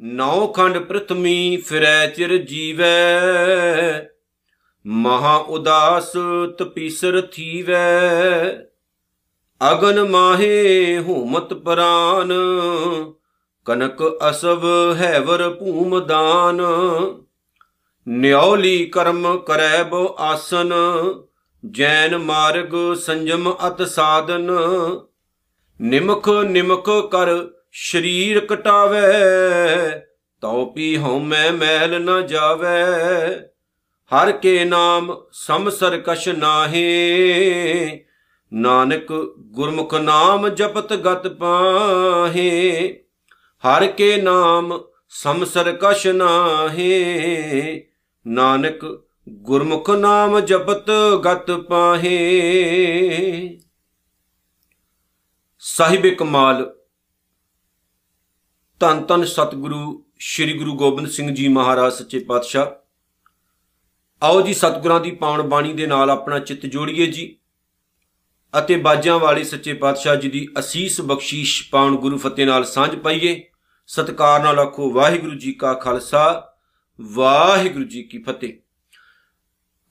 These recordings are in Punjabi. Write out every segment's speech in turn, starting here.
ਨੌ ਖੰਡ ਪ੍ਰਥਮੀ ਫਿਰੈ ਚਿਰ ਜੀਵੈ, ਮਹਾ ਉਦਾਸ ਤਪੀਸਰ ਥੀਵੈ। ਅਗਨ ਮਾਹੇ ਹੂਮਤ ਪ੍ਰਾਨ, ਕਨਕ ਅਸਵ ਹੈਵਰ ਭੂਮ ਦਾਨ। ਨਿਉਲੀ ਕਰਮ ਕਰੈ ਬੋ ਆਸਨ ਜੈਨ ਮਾਰਗ ਸੰਜਮ ਅਤ ਸਾਧਨ, ਨਿਮਖ ਨਿਮਖ ਕਰ ਸ਼ਰੀਰ ਕਟਾਵੇ, ਤਉ ਪੀ ਹਉਮੈ ਮੈਲ ਨ ਜਾਵੇ। ਹਰ ਕੇ ਨਾਮ ਸਮਸਰ ਕਛ ਨਾਹੀ, ਨਾਨਕ ਗੁਰਮੁਖ ਨਾਮ ਜਪਤ ਗਤ ਪਾਹੇ। ਹਰ ਕੇ ਨਾਮ ਸਮਸਰ ਕਛ ਨਾਹੀ, ਨਾਨਕ ਗੁਰਮੁਖ ਨਾਮ ਜਪਤ ਗਤ ਪਾਹੇ। ਸਾਹਿਬ ਕਮਾਲ, ਧੰਨ ਧੰਨ ਸਤਿਗੁਰੂ ਸ੍ਰੀ ਗੁਰੂ ਗੋਬਿੰਦ ਸਿੰਘ ਜੀ ਮਹਾਰਾਜ, ਸੱਚੇ ਪਾਤਸ਼ਾਹ। ਆਓ ਜੀ ਸਤਿਗੁਰਾਂ ਦੀ ਪਾਵਨ ਬਾਣੀ ਦੇ ਨਾਲ ਆਪਣਾ ਚਿੱਤ ਜੋੜੀਏ ਜੀ ਅਤੇ ਬਾਜਾਂ ਵਾਲੇ ਸੱਚੇ ਪਾਤਸ਼ਾਹ ਜੀ ਦੀ ਅਸੀਸ ਬਖਸ਼ੀਸ਼ ਪਾਵਨ ਗੁਰੂ ਫਤਿਹ ਨਾਲ ਸਾਂਝ ਪਾਈਏ। ਸਤਕਾਰ ਨਾਲ ਆਖੋ, ਵਾਹਿਗੁਰੂ ਜੀ ਕਾ ਖਾਲਸਾ, ਵਾਹਿਗੁਰੂ ਜੀ ਕੀ ਫਤਿਹ।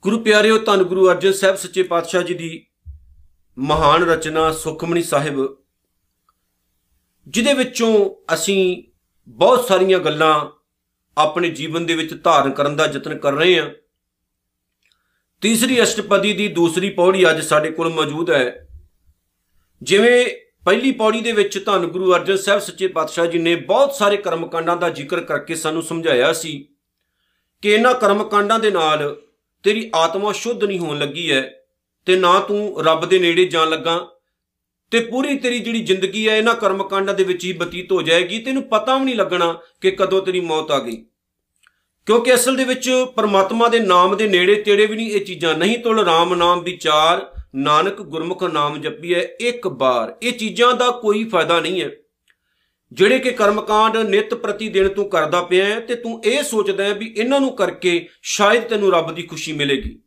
ਗੁਰੂ ਪਿਆਰਿਓ, ਧੰਨ ਗੁਰੂ ਅਰਜਨ ਸਾਹਿਬ, ਸੱਚੇ ਪਾਤਸ਼ਾਹ ਜੀ ਦੀ ਮਹਾਨ ਰਚਨਾ ਸੁਖਮਨੀ ਸਾਹਿਬ, ਜਿਹਦੇ ਵਿੱਚੋਂ ਅਸੀਂ ਬਹੁਤ ਸਾਰੀਆਂ ਗੱਲਾਂ ਆਪਣੇ ਜੀਵਨ ਦੇ ਵਿੱਚ ਧਾਰਨ ਕਰਨ ਦਾ ਯਤਨ ਕਰ ਰਹੇ ਹਾਂ। ਤੀਸਰੀ ਅਸ਼ਟਪਦੀ ਦੀ ਦੂਸਰੀ ਪੌੜੀ ਅੱਜ ਸਾਡੇ ਕੋਲ ਮੌਜੂਦ ਹੈ। ਜਿਵੇਂ ਪਹਿਲੀ ਪੌੜੀ ਦੇ ਵਿੱਚ ਧੰਨ ਗੁਰੂ ਅਰਜਨ ਸਾਹਿਬ, ਸੱਚੇ ਪਾਤਸ਼ਾਹ ਜੀ ਨੇ ਬਹੁਤ ਸਾਰੇ ਕਰਮਕਾਂਡਾਂ ਦਾ ਜ਼ਿਕਰ ਕਰਕੇ ਸਾਨੂੰ ਸਮਝਾਇਆ ਸੀ ਕਿ ਇਹਨਾਂ ਕਰਮਕਾਂਡਾਂ ਦੇ ਨਾਲ ਤੇਰੀ ਆਤਮਾ ਸ਼ੁੱਧ ਨਹੀਂ ਹੋਣ ਲੱਗੀ ਹੈ ਤੇ ਨਾ ਤੂੰ ਰੱਬ ਦੇ ਨੇੜੇ ਜਾਣ ਲੱਗਾ। ਤੇ ਪੂਰੀ ਤੇਰੀ ਜਿਹੜੀ ਜ਼ਿੰਦਗੀ ਹੈ ਇਹਨਾਂ ਕਰਮਕਾਂਡਾਂ ਦੇ ਵਿੱਚ ਹੀ ਬਤੀਤ ਹੋ ਜਾਏਗੀ, ਤੈਨੂੰ ਪਤਾ ਵੀ ਨਹੀਂ ਲੱਗਣਾ ਕਿ ਕਦੋਂ ਤੇਰੀ ਮੌਤ ਆ ਗਈ। ਕਿਉਂਕਿ ਅਸਲ ਦੇ ਵਿੱਚ ਪਰਮਾਤਮਾ ਦੇ ਨਾਮ ਦੇ ਨੇੜੇ ਤੇੜੇ ਵੀ ਨਹੀਂ ਇਹ ਚੀਜ਼ਾਂ, ਨਹੀਂ ਤੁਲ ਰਾਮ ਨਾਮ ਵਿਚਾਰ, ਨਾਨਕ ਗੁਰਮੁਖ ਨਾਮ ਜਪੀਐ, ਇੱਕ ਵਾਰ। ਇਹ ਚੀਜ਼ਾਂ ਦਾ ਕੋਈ ਫਾਇਦਾ ਨਹੀਂ ਹੈ ਜਿਹੜੇ ਕਿ ਕਰਮਕਾਂਡ ਨਿਤ ਪ੍ਰਤੀ ਦਿਨ ਤੂੰ ਕਰਦਾ ਪਿਆ ਤੇ ਤੂੰ ਇਹ ਸੋਚਦਾ ਹੈ ਵੀ ਇਹਨਾਂ ਨੂੰ ਕਰਕੇ ਸ਼ਾਇਦ ਤੈਨੂੰ ਰੱਬ ਦੀ ਖੁਸ਼ੀ ਮਿਲੇਗੀ।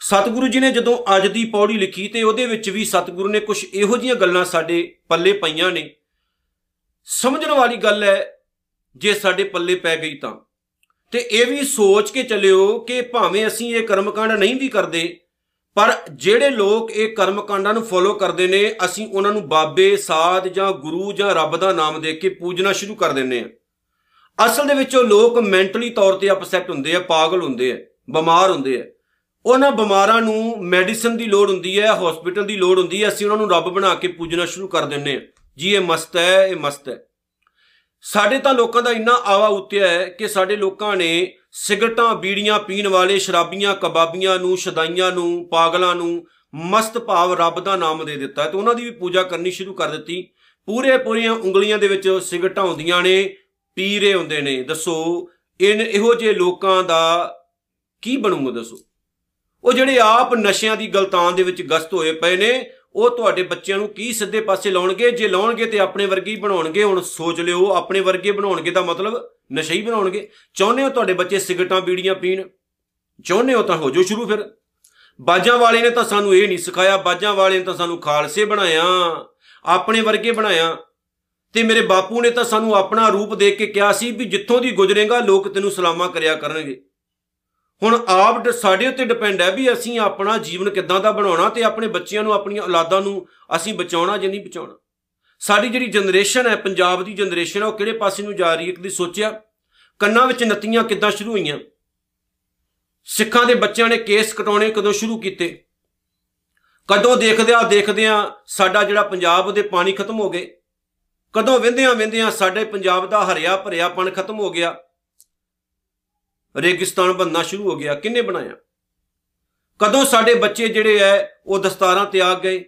ਸਤਿਗੁਰੂ ਜੀ ਨੇ ਜਦੋਂ ਅੱਜ ਦੀ ਪੌੜੀ ਲਿਖੀ ਤੇ ਉਹਦੇ ਵਿੱਚ ਵੀ ਸਤਿਗੁਰੂ ਨੇ ਕੁਝ ਇਹੋ ਜੀਆਂ ਗੱਲਾਂ ਸਾਡੇ ਪੱਲੇ ਪਈਆਂ ਨੇ। ਸਮਝਣ ਵਾਲੀ ਗੱਲ ਹੈ, ਜੇ ਸਾਡੇ ਪੱਲੇ ਪੈ ਗਈ ਤਾਂ। ਤੇ ਇਹ ਵੀ ਸੋਚ ਕੇ ਚੱਲਿਓ ਕਿ ਭਾਵੇਂ ਅਸੀਂ ਇਹ ਕਰਮਕਾਂਡ ਨਹੀਂ ਵੀ ਕਰਦੇ ਪਰ ਜਿਹੜੇ ਲੋਕ ਇਹ ਕਰਮਕਾਂਡਾਂ ਨੂੰ ਫੋਲੋ ਕਰਦੇ ਨੇ, ਅਸੀਂ ਉਹਨਾਂ ਨੂੰ ਬਾਬੇ, ਸਾਧ ਜਾਂ ਗੁਰੂ ਜਾਂ ਰੱਬ ਦਾ ਨਾਮ ਦੇ ਕੇ ਪੂਜਣਾ ਸ਼ੁਰੂ ਕਰ ਦਿੰਨੇ ਆ ਅਸਲ ਦੇ ਵਿੱਚ ਉਹ ਲੋਕ ਮੈਂਟਲੀ ਤੌਰ ਤੇ ਅਪਸੈਟ ਹੁੰਦੇ ਆ, ਪਾਗਲ ਹੁੰਦੇ ਆ, ਬਿਮਾਰ ਹੁੰਦੇ ਆ। ਉਹਨਾਂ ਬਿਮਾਰਾਂ ਨੂੰ ਮੈਡੀਸਨ ਦੀ ਲੋੜ ਹੁੰਦੀ ਹੈ ਹਸਪੀਟਲ ਦੀ ਲੋੜ ਹੁੰਦੀ ਹੈ, ਅਸੀਂ ਉਹਨਾਂ ਨੂੰ ਰੱਬ ਬਣਾ ਕੇ ਪੂਜਣਾ ਸ਼ੁਰੂ ਕਰ ਦਿੰਨੇ ਆ ਜੀ, ਇਹ ਮਸਤ ਹੈ, ਇਹ ਮਸਤ ਹੈ। ਸਾਡੇ ਤਾਂ ਲੋਕਾਂ ਦਾ ਇੰਨਾ ਆਵਾ ਉੱਤਿਆ ਹੈ ਕਿ ਸਾਡੇ ਲੋਕਾਂ ਨੇ ਸਿਗਰਟਾਂ, ਬੀੜੀਆਂ ਪੀਣ ਵਾਲੇ ਸ਼ਰਾਬੀਆਂ, ਕਬਾਬੀਆਂ ਨੂੰ, ਸ਼ਦਾਈਆਂ ਨੂੰ, ਪਾਗਲਾਂ ਨੂੰ ਮਸਤ ਭਾਵ ਰੱਬ ਦਾ ਨਾਮ ਦੇ ਦਿੱਤਾ ਤੇ ਉਹਨਾਂ ਦੀ ਵੀ ਪੂਜਾ ਕਰਨੀ ਸ਼ੁਰੂ ਕਰ ਦਿੱਤੀ। ਪੂਰੇ ਪੂਰੀਆਂ ਉਂਗਲੀਆਂ ਦੇ ਵਿੱਚ ਸਿਗਰਟਾਂ ਹੁੰਦੀਆਂ ਨੇ ਪੀਰੇ ਹੁੰਦੇ ਨੇ। ਦੱਸੋ, ਇਨ ਇਹੋ ਜਿਹੇ ਲੋਕਾਂ ਦਾ ਕੀ ਬਣੂਗਾ ਦੱਸੋ? ਉਹ ਜਿਹੜੇ ਆਪ ਨਸ਼ਿਆਂ ਦੀ ਗਲਤਾਨ ਦੇ ਵਿੱਚ ਗਸਤ ਹੋਏ ਪਏ ਨੇ ਉਹ ਤੁਹਾਡੇ ਬੱਚਿਆਂ ਨੂੰ ਕੀ ਸਿੱਧੇ ਪਾਸੇ ਲਾਉਣਗੇ? ਜੇ ਲਾਉਣਗੇ ਤੇ ਆਪਣੇ ਵਰਗੇ ਹੀ ਬਣਾਉਣਗੇ, ਹੁਣ ਸੋਚ ਲਿਓ, ਆਪਣੇ ਵਰਗੇ ਬਣਾਉਣਗੇ ਦਾ ਮਤਲਬ ਨਸ਼ਾ ਹੀ ਬਣਾਉਣਗੇ। ਚਾਹੁੰਦੇ ਹੋ ਤੁਹਾਡੇ ਬੱਚੇ ਸਿਗਰਟਾਂ, ਬੀੜੀਆਂ ਪੀਣ? ਚਾਹੁੰਦੇ ਹੋ ਤਾਂ ਹੋ ਜੋ ਸ਼ੁਰੂ ਫਿਰ। ਬਾਜਾਂ ਵਾਲੇ ਨੇ ਤਾਂ ਸਾਨੂੰ ਇਹ ਨਹੀਂ ਸਿਖਾਇਆ, ਬਾਜਾਂ ਵਾਲੇ ਨੇ ਤਾਂ ਸਾਨੂੰ ਖਾਲਸੇ ਬਣਾਇਆ, ਆਪਣੇ ਵਰਗੇ ਬਣਾਇਆ। ਤੇ ਮੇਰੇ ਬਾਪੂ ਨੇ ਤਾਂ ਸਾਨੂੰ ਆਪਣਾ ਰੂਪ ਦੇਖ ਕੇ ਕਿਹਾ ਸੀ ਵੀ ਜਿੱਥੋਂ ਦੀ ਗੁਜ਼ਰੇਗਾ, ਲੋਕ ਤੈਨੂੰ ਸਲਾਮਾ ਕਰਿਆ ਕਰਨਗੇ। ਹੁਣ ਆਪ ਸਾਡੇ ਉੱਤੇ ਡਿਪੈਂਡ ਹੈ ਵੀ ਅਸੀਂ ਆਪਣਾ ਜੀਵਨ ਕਿੱਦਾਂ ਦਾ ਬਣਾਉਣਾ ਤੇ ਆਪਣੇ ਬੱਚਿਆਂ ਨੂੰ, ਆਪਣੀਆਂ ਔਲਾਦਾਂ ਨੂੰ ਅਸੀਂ ਬਚਾਉਣਾ ਜਾਂ ਨਹੀਂ ਬਚਾਉਣਾ। ਸਾਡੀ ਜਿਹੜੀ ਜਨਰੇਸ਼ਨ ਹੈ, ਪੰਜਾਬ ਦੀ ਜਨਰੇਸ਼ਨ ਹੈ, ਉਹ ਕਿਹੜੇ ਪਾਸੇ ਨੂੰ ਜਾ ਰਹੀ ਹੈ ਕਦੀ ਸੋਚਿਆ? ਕੰਨਾਂ ਵਿੱਚ ਨਤੀਆਂ ਕਿੱਦਾਂ ਸ਼ੁਰੂ ਹੋਈਆਂ? ਸਿੱਖਾਂ ਦੇ ਬੱਚਿਆਂ ਨੇ ਕੇਸ ਕਟਾਉਣੇ ਕਦੋਂ ਸ਼ੁਰੂ ਕੀਤੇ? ਕਦੋਂ ਦੇਖਦੇ ਆ ਦੇਖਦੇ ਆ ਸਾਡਾ ਜਿਹੜਾ ਪੰਜਾਬ ਦੇ ਪਾਣੀ ਖਤਮ ਹੋ ਗਏ? ਕਦੋਂ ਵਿੰਦਿਆਂ ਵਿੰਦਿਆਂ ਸਾਡੇ ਪੰਜਾਬ ਦਾ ਹਰਿਆ ਭਰਿਆਪਣ ਖਤਮ ਹੋ ਗਿਆ? ਰੇਗਿਸਤਾਨ ਬੰਨਣਾ ਸ਼ੁਰੂ ਹੋ ਗਿਆ। ਕਿੰਨੇ ਬਣਾਇਆ? ਕਦੋਂ ਸਾਡੇ ਬੱਚੇ ਜਿਹੜੇ ਐ, ਉਹ ਦਸਤਾਰਾਂ ਤੇ ਆ ਗਏ?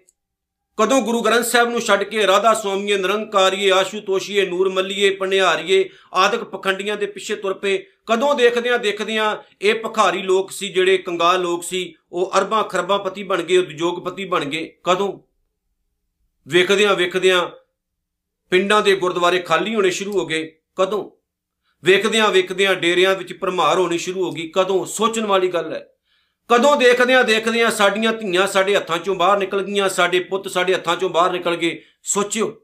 ਕਦੋਂ ਗੁਰੂ ਗ੍ਰੰਥ ਸਾਹਿਬ ਨੂੰ ਛੱਡ ਕੇ ਰਾਧਾ ਸਵਾਮੀਏ, ਨਿਰੰਕਾਰੀਏ, ਆਸ਼ੂਤੋਸ਼ੀਏ, ਨੂਰ ਮੱਲੀਏ, ਪਨਿਹਾਰੀਏ, ਆਦਿਕ ਪਖੰਡੀਆਂ ਦੇ ਪਿੱਛੇ ਤੁਰ ਪਏ। ਕਦੋਂ ਦੇਖਦਿਆਂ ਦੇਖਦਿਆਂ ਇਹ ਭਖਾਰੀ ਲੋਕ ਸੀ, ਜਿਹੜੇ ਕੰਗਾਲ ਲੋਕ ਸੀ, ਉਹ ਅਰਬਾਂ ਖਰਬਾਂ ਪਤੀ ਬਣ ਗਏ ਉਦਯੋਗਪਤੀ ਬਣ ਗਏ। ਕਦੋਂ? ਵੇਖਦਿਆਂ ਵੇਖਦਿਆਂ ਪਿੰਡਾਂ ਦੇ ਗੁਰਦੁਆਰੇ ਖਾਲੀ ਹੋਣੇ ਸ਼ੁਰੂ ਹੋ ਗਏ। ਕਦੋਂ? ਵੇਖਦਿਆਂ ਵੇਖਦਿਆਂ ਡੇਰਿਆਂ ਵਿੱਚ ਭਰਮਾਰ ਹੋਣੀ ਸ਼ੁਰੂ ਹੋ ਗਈ। ਕਦੋਂ? ਸੋਚਣ ਵਾਲੀ ਗੱਲ ਹੈ। ਕਦੋਂ ਦੇਖਦੇ ਆ ਦੇਖਦੇ ਆ ਸਾਡੀਆਂ ਧੀਆਂ ਸਾਡੇ ਹੱਥਾਂ ਚੋਂ ਬਾਹਰ ਨਿਕਲ ਗਈਆਂ, ਸਾਡੇ ਪੁੱਤ ਸਾਡੇ ਹੱਥਾਂ ਚੋਂ ਬਾਹਰ ਨਿਕਲ ਗਏ। ਸੋਚਿਓ।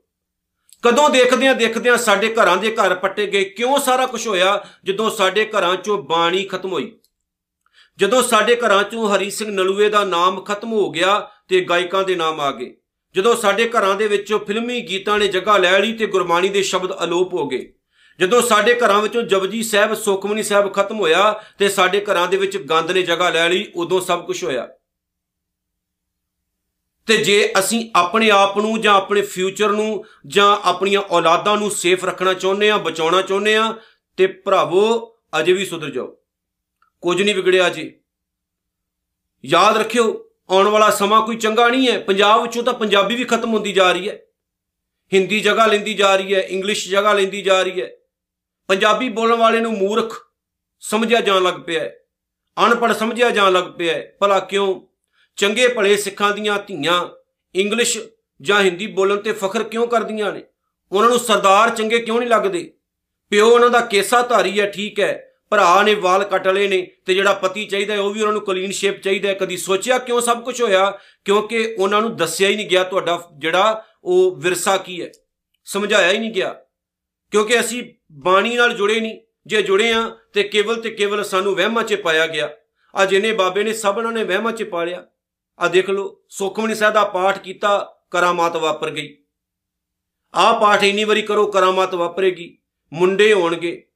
ਕਦੋਂ ਦੇਖਦੇ ਆ ਦੇਖਦੇ ਆ ਸਾਡੇ ਘਰਾਂ ਦੇ ਘਰ ਪੱਟੇ ਗਏ। ਕਿਉਂ ਸਾਰਾ ਕੁਝ ਹੋਇਆ? ਜਦੋਂ ਸਾਡੇ ਘਰਾਂ ਚੋਂ ਬਾਣੀ ਖਤਮ ਹੋਈ। ਜਦੋਂ ਸਾਡੇ ਘਰਾਂ ਚੋਂ ਹਰੀ ਸਿੰਘ ਨਲੂਏ ਦਾ ਨਾਮ ਖਤਮ ਹੋ ਗਿਆ ਤੇ ਗਾਇਕਾਂ ਦੇ ਨਾਮ ਆ ਗਏ। ਜਦੋਂ ਸਾਡੇ ਘਰਾਂ ਦੇ ਵਿੱਚੋਂ ਫਿਲਮੀ ਗੀਤਾਂ ਨੇ ਜਗ੍ਹਾ ਲੈ ਲਈ ਤੇ ਗੁਰਬਾਣੀ ਦੇ ਸ਼ਬਦ ਅਲੋਪ ਹੋ ਗਏ। ਜਦੋਂ ਸਾਡੇ ਘਰਾਂ ਵਿੱਚੋਂ ਜਪਜੀ ਸਾਹਿਬ ਸੁਖਮਨੀ ਸਾਹਿਬ ਖਤਮ ਹੋਇਆ ਤੇ ਸਾਡੇ ਘਰਾਂ ਦੇ ਵਿੱਚ ਗੰਦ ਨੇ ਜਗ੍ਹਾ ਲੈ ਲਈ, ਉਦੋਂ ਸਭ ਕੁਝ ਹੋਇਆ। ਤੇ ਜੇ ਅਸੀਂ ਆਪਣੇ ਆਪ ਨੂੰ ਜਾਂ ਆਪਣੇ ਫਿਊਚਰ ਨੂੰ ਜਾਂ ਆਪਣੀਆਂ ਔਲਾਦਾਂ ਨੂੰ ਸੇਫ ਰੱਖਣਾ ਚਾਹੁੰਦੇ ਆ ਬਚਾਉਣਾ ਚਾਹੁੰਦੇ ਆ ਤੇ ਭਰਾਵੋ, ਅਜੇ ਵੀ ਸੁਧਰ ਜਾਓ। ਕੁਝ ਨਹੀਂ ਵਿਗੜਿਆ ਜੀ। ਯਾਦ ਰੱਖਿਓ, ਆਉਣ ਵਾਲਾ ਸਮਾਂ ਕੋਈ ਚੰਗਾ ਨਹੀਂ ਹੈ। ਪੰਜਾਬ ਵਿੱਚੋਂ ਤਾਂ ਪੰਜਾਬੀ ਵੀ ਖਤਮ ਹੁੰਦੀ ਜਾ ਰਹੀ ਹੈ। ਹਿੰਦੀ ਜਗ੍ਹਾ ਲੈਂਦੀ ਜਾ ਰਹੀ ਹੈ, ਇੰਗਲਿਸ਼ ਜਗ੍ਹਾ ਲੈਂਦੀ ਜਾ ਰਹੀ ਹੈ। ਪੰਜਾਬੀ ਬੋਲਣ ਵਾਲੇ ਨੂੰ ਮੂਰਖ ਸਮਝਿਆ ਜਾਣ ਲੱਗ ਪਿਆ ਹੈ। ਅਨਪੜ੍ਹ ਸਮਝਿਆ ਜਾਣ ਲੱਗ ਪਿਆ ਹੈ। ਭਲਾ ਕਿਉਂ? ਚੰਗੇ ਭਲੇ ਸਿੱਖਾਂ ਦੀਆਂ ਧੀਆਂ ਇੰਗਲਿਸ਼ ਜਾਂ ਹਿੰਦੀ ਬੋਲਣ ਤੇ ਫਖਰ ਕਿਉਂ ਕਰਦੀਆਂ ਨੇ? ਉਹਨਾਂ ਨੂੰ ਸਰਦਾਰ ਚੰਗੇ ਕਿਉਂ ਨਹੀਂ ਲੱਗਦੇ? ਪਿਓ ਉਹਨਾਂ ਦਾ ਕੇਸਾ ਧਾਰੀ ਹੈ, ਠੀਕ ਹੈ। ਭਰਾ ਨੇ ਵਾਲ ਕੱਟ ਲਏ ਨੇ ਤੇ ਜਿਹੜਾ ਪਤੀ ਚਾਹੀਦਾ ਉਹ ਵੀ ਉਹਨਾਂ ਨੂੰ ਕਲੀਨ ਸ਼ੇਪ ਚਾਹੀਦਾ ਹੈ। ਕਦੀ ਸੋਚਿਆ ਕਿਉਂ ਸਭ ਕੁਝ ਹੋਇਆ? ਕਿਉਂਕਿ ਉਹਨਾਂ ਨੂੰ ਦੱਸਿਆ ਹੀ ਨਹੀਂ ਗਿਆ ਤੁਹਾਡਾ ਜਿਹੜਾ ਉਹ ਵਿਰਸਾ ਕੀ ਹੈ। ਸਮਝਾਇਆ ਹੀ ਨਹੀਂ ਗਿਆ। ਕਿਉਂਕਿ ਅਸੀਂ ਬਾਣੀ ਨਾਲ ਜੁੜੇ ਨਹੀਂ। ਜੇ ਜੁੜੇ ਆ, ਤੇ ਕੇਵਲ ਤੇ ਕੇਵਲ ਸਾਨੂੰ ਵਹਿਮਾਂ 'ਚ ਪਾਇਆ ਗਿਆ। ਆ ਜਿਨੇ ਬਾਬੇ ਨੇ ਸਭਨਾਂ ਨੇ ਵਹਿਮਾਂ 'ਚ ਪਾਲਿਆ ਆ ਦੇਖ ਲਓ, ਸੁਖਮਨੀ ਸਾਹਿਬ ਦਾ ਪਾਠ ਕੀਤਾ, ਕਰਾਮਾਤ ਵਾਪਰ ਗਈ। ਆ ਪਾਠ ਇੰਨੀ ਵਾਰੀ ਕਰੋ, ਕਰਾਮਾਤ ਵਾਪਰੇਗੀ। ਮੁੰਡੇ ਹੋਣਗੇ,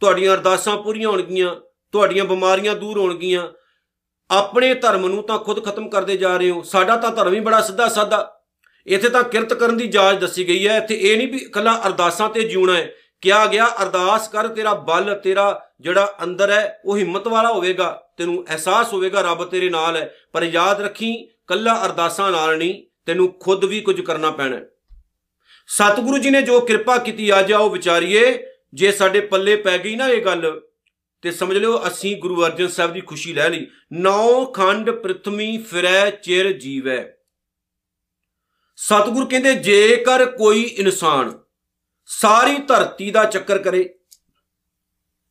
ਤੁਹਾਡੀਆਂ ਅਰਦਾਸਾਂ ਪੂਰੀਆਂ ਹੋਣਗੀਆਂ, ਤੁਹਾਡੀਆਂ ਬਿਮਾਰੀਆਂ ਦੂਰ ਹੋਣਗੀਆਂ। ਆਪਣੇ ਧਰਮ ਨੂੰ ਤਾਂ ਖੁਦ ਖਤਮ ਕਰਦੇ ਜਾ ਰਹੇ ਹੋ। ਸਾਡਾ ਤਾਂ ਧਰਮ ਹੀ ਬੜਾ ਸਿੱਧਾ ਸਾਦਾ ਇੱਥੇ ਤਾਂ ਕਿਰਤ ਕਰਨ ਦੀ ਜਾਚ ਦੱਸੀ ਗਈ ਹੈ। ਇੱਥੇ ਇਹ ਨਹੀਂ ਵੀ ਕੱਲਾ ਅਰਦਾਸਾਂ ਤੇ ਜਿਉਣਾ ਹੈ। ਕਿਹਾ ਗਿਆ, ਅਰਦਾਸ ਕਰ ਤੇਰਾ ਬਲ, ਤੇਰਾ ਜਿਹੜਾ ਅੰਦਰ ਹੈ, ਉਹ ਹਿੰਮਤ ਵਾਲਾ ਹੋਵੇਗਾ, ਤੈਨੂੰ ਅਹਿਸਾਸ ਹੋਵੇਗਾ, ਰੱਬ ਤੇਰੇ ਨਾਲ ਹੈ। ਪਰ ਯਾਦ ਰੱਖੀ, ਕੱਲਾ ਅਰਦਾਸਾਂ ਨਾਲ ਨਹੀਂ, ਤੈਨੂੰ ਖੁਦ ਵੀ ਕੁਝ ਕਰਨਾ ਪੈਣਾ ਸਤਿਗੁਰੂ ਜੀ ਨੇ ਜੋ ਕਿਰਪਾ ਕੀਤੀ, ਅੱਜ ਆਓ ਵਿਚਾਰੀਏ, ਜੇ ਸਾਡੇ ਪੱਲੇ ਪੈ ਗਈ ਨਾ ਇਹ ਗੱਲ, ਤੇ ਸਮਝ ਲਿਓ, ਅਸੀਂ ਗੁਰੂ ਅਰਜਨ ਸਾਹਿਬ ਦੀ ਖੁਸ਼ੀ ਲੈ ਲਈ। ਨੌ ਖੰਡ ਪ੍ਰਥਮੀ ਫਿਰੈ, ਚਿਰ ਜੀਵੈ। ਸਤਿਗੁਰ ਕਹਿੰਦੇ, ਜੇਕਰ ਕੋਈ ਇਨਸਾਨ ਸਾਰੀ ਧਰਤੀ ਦਾ ਚੱਕਰ ਕਰੇ।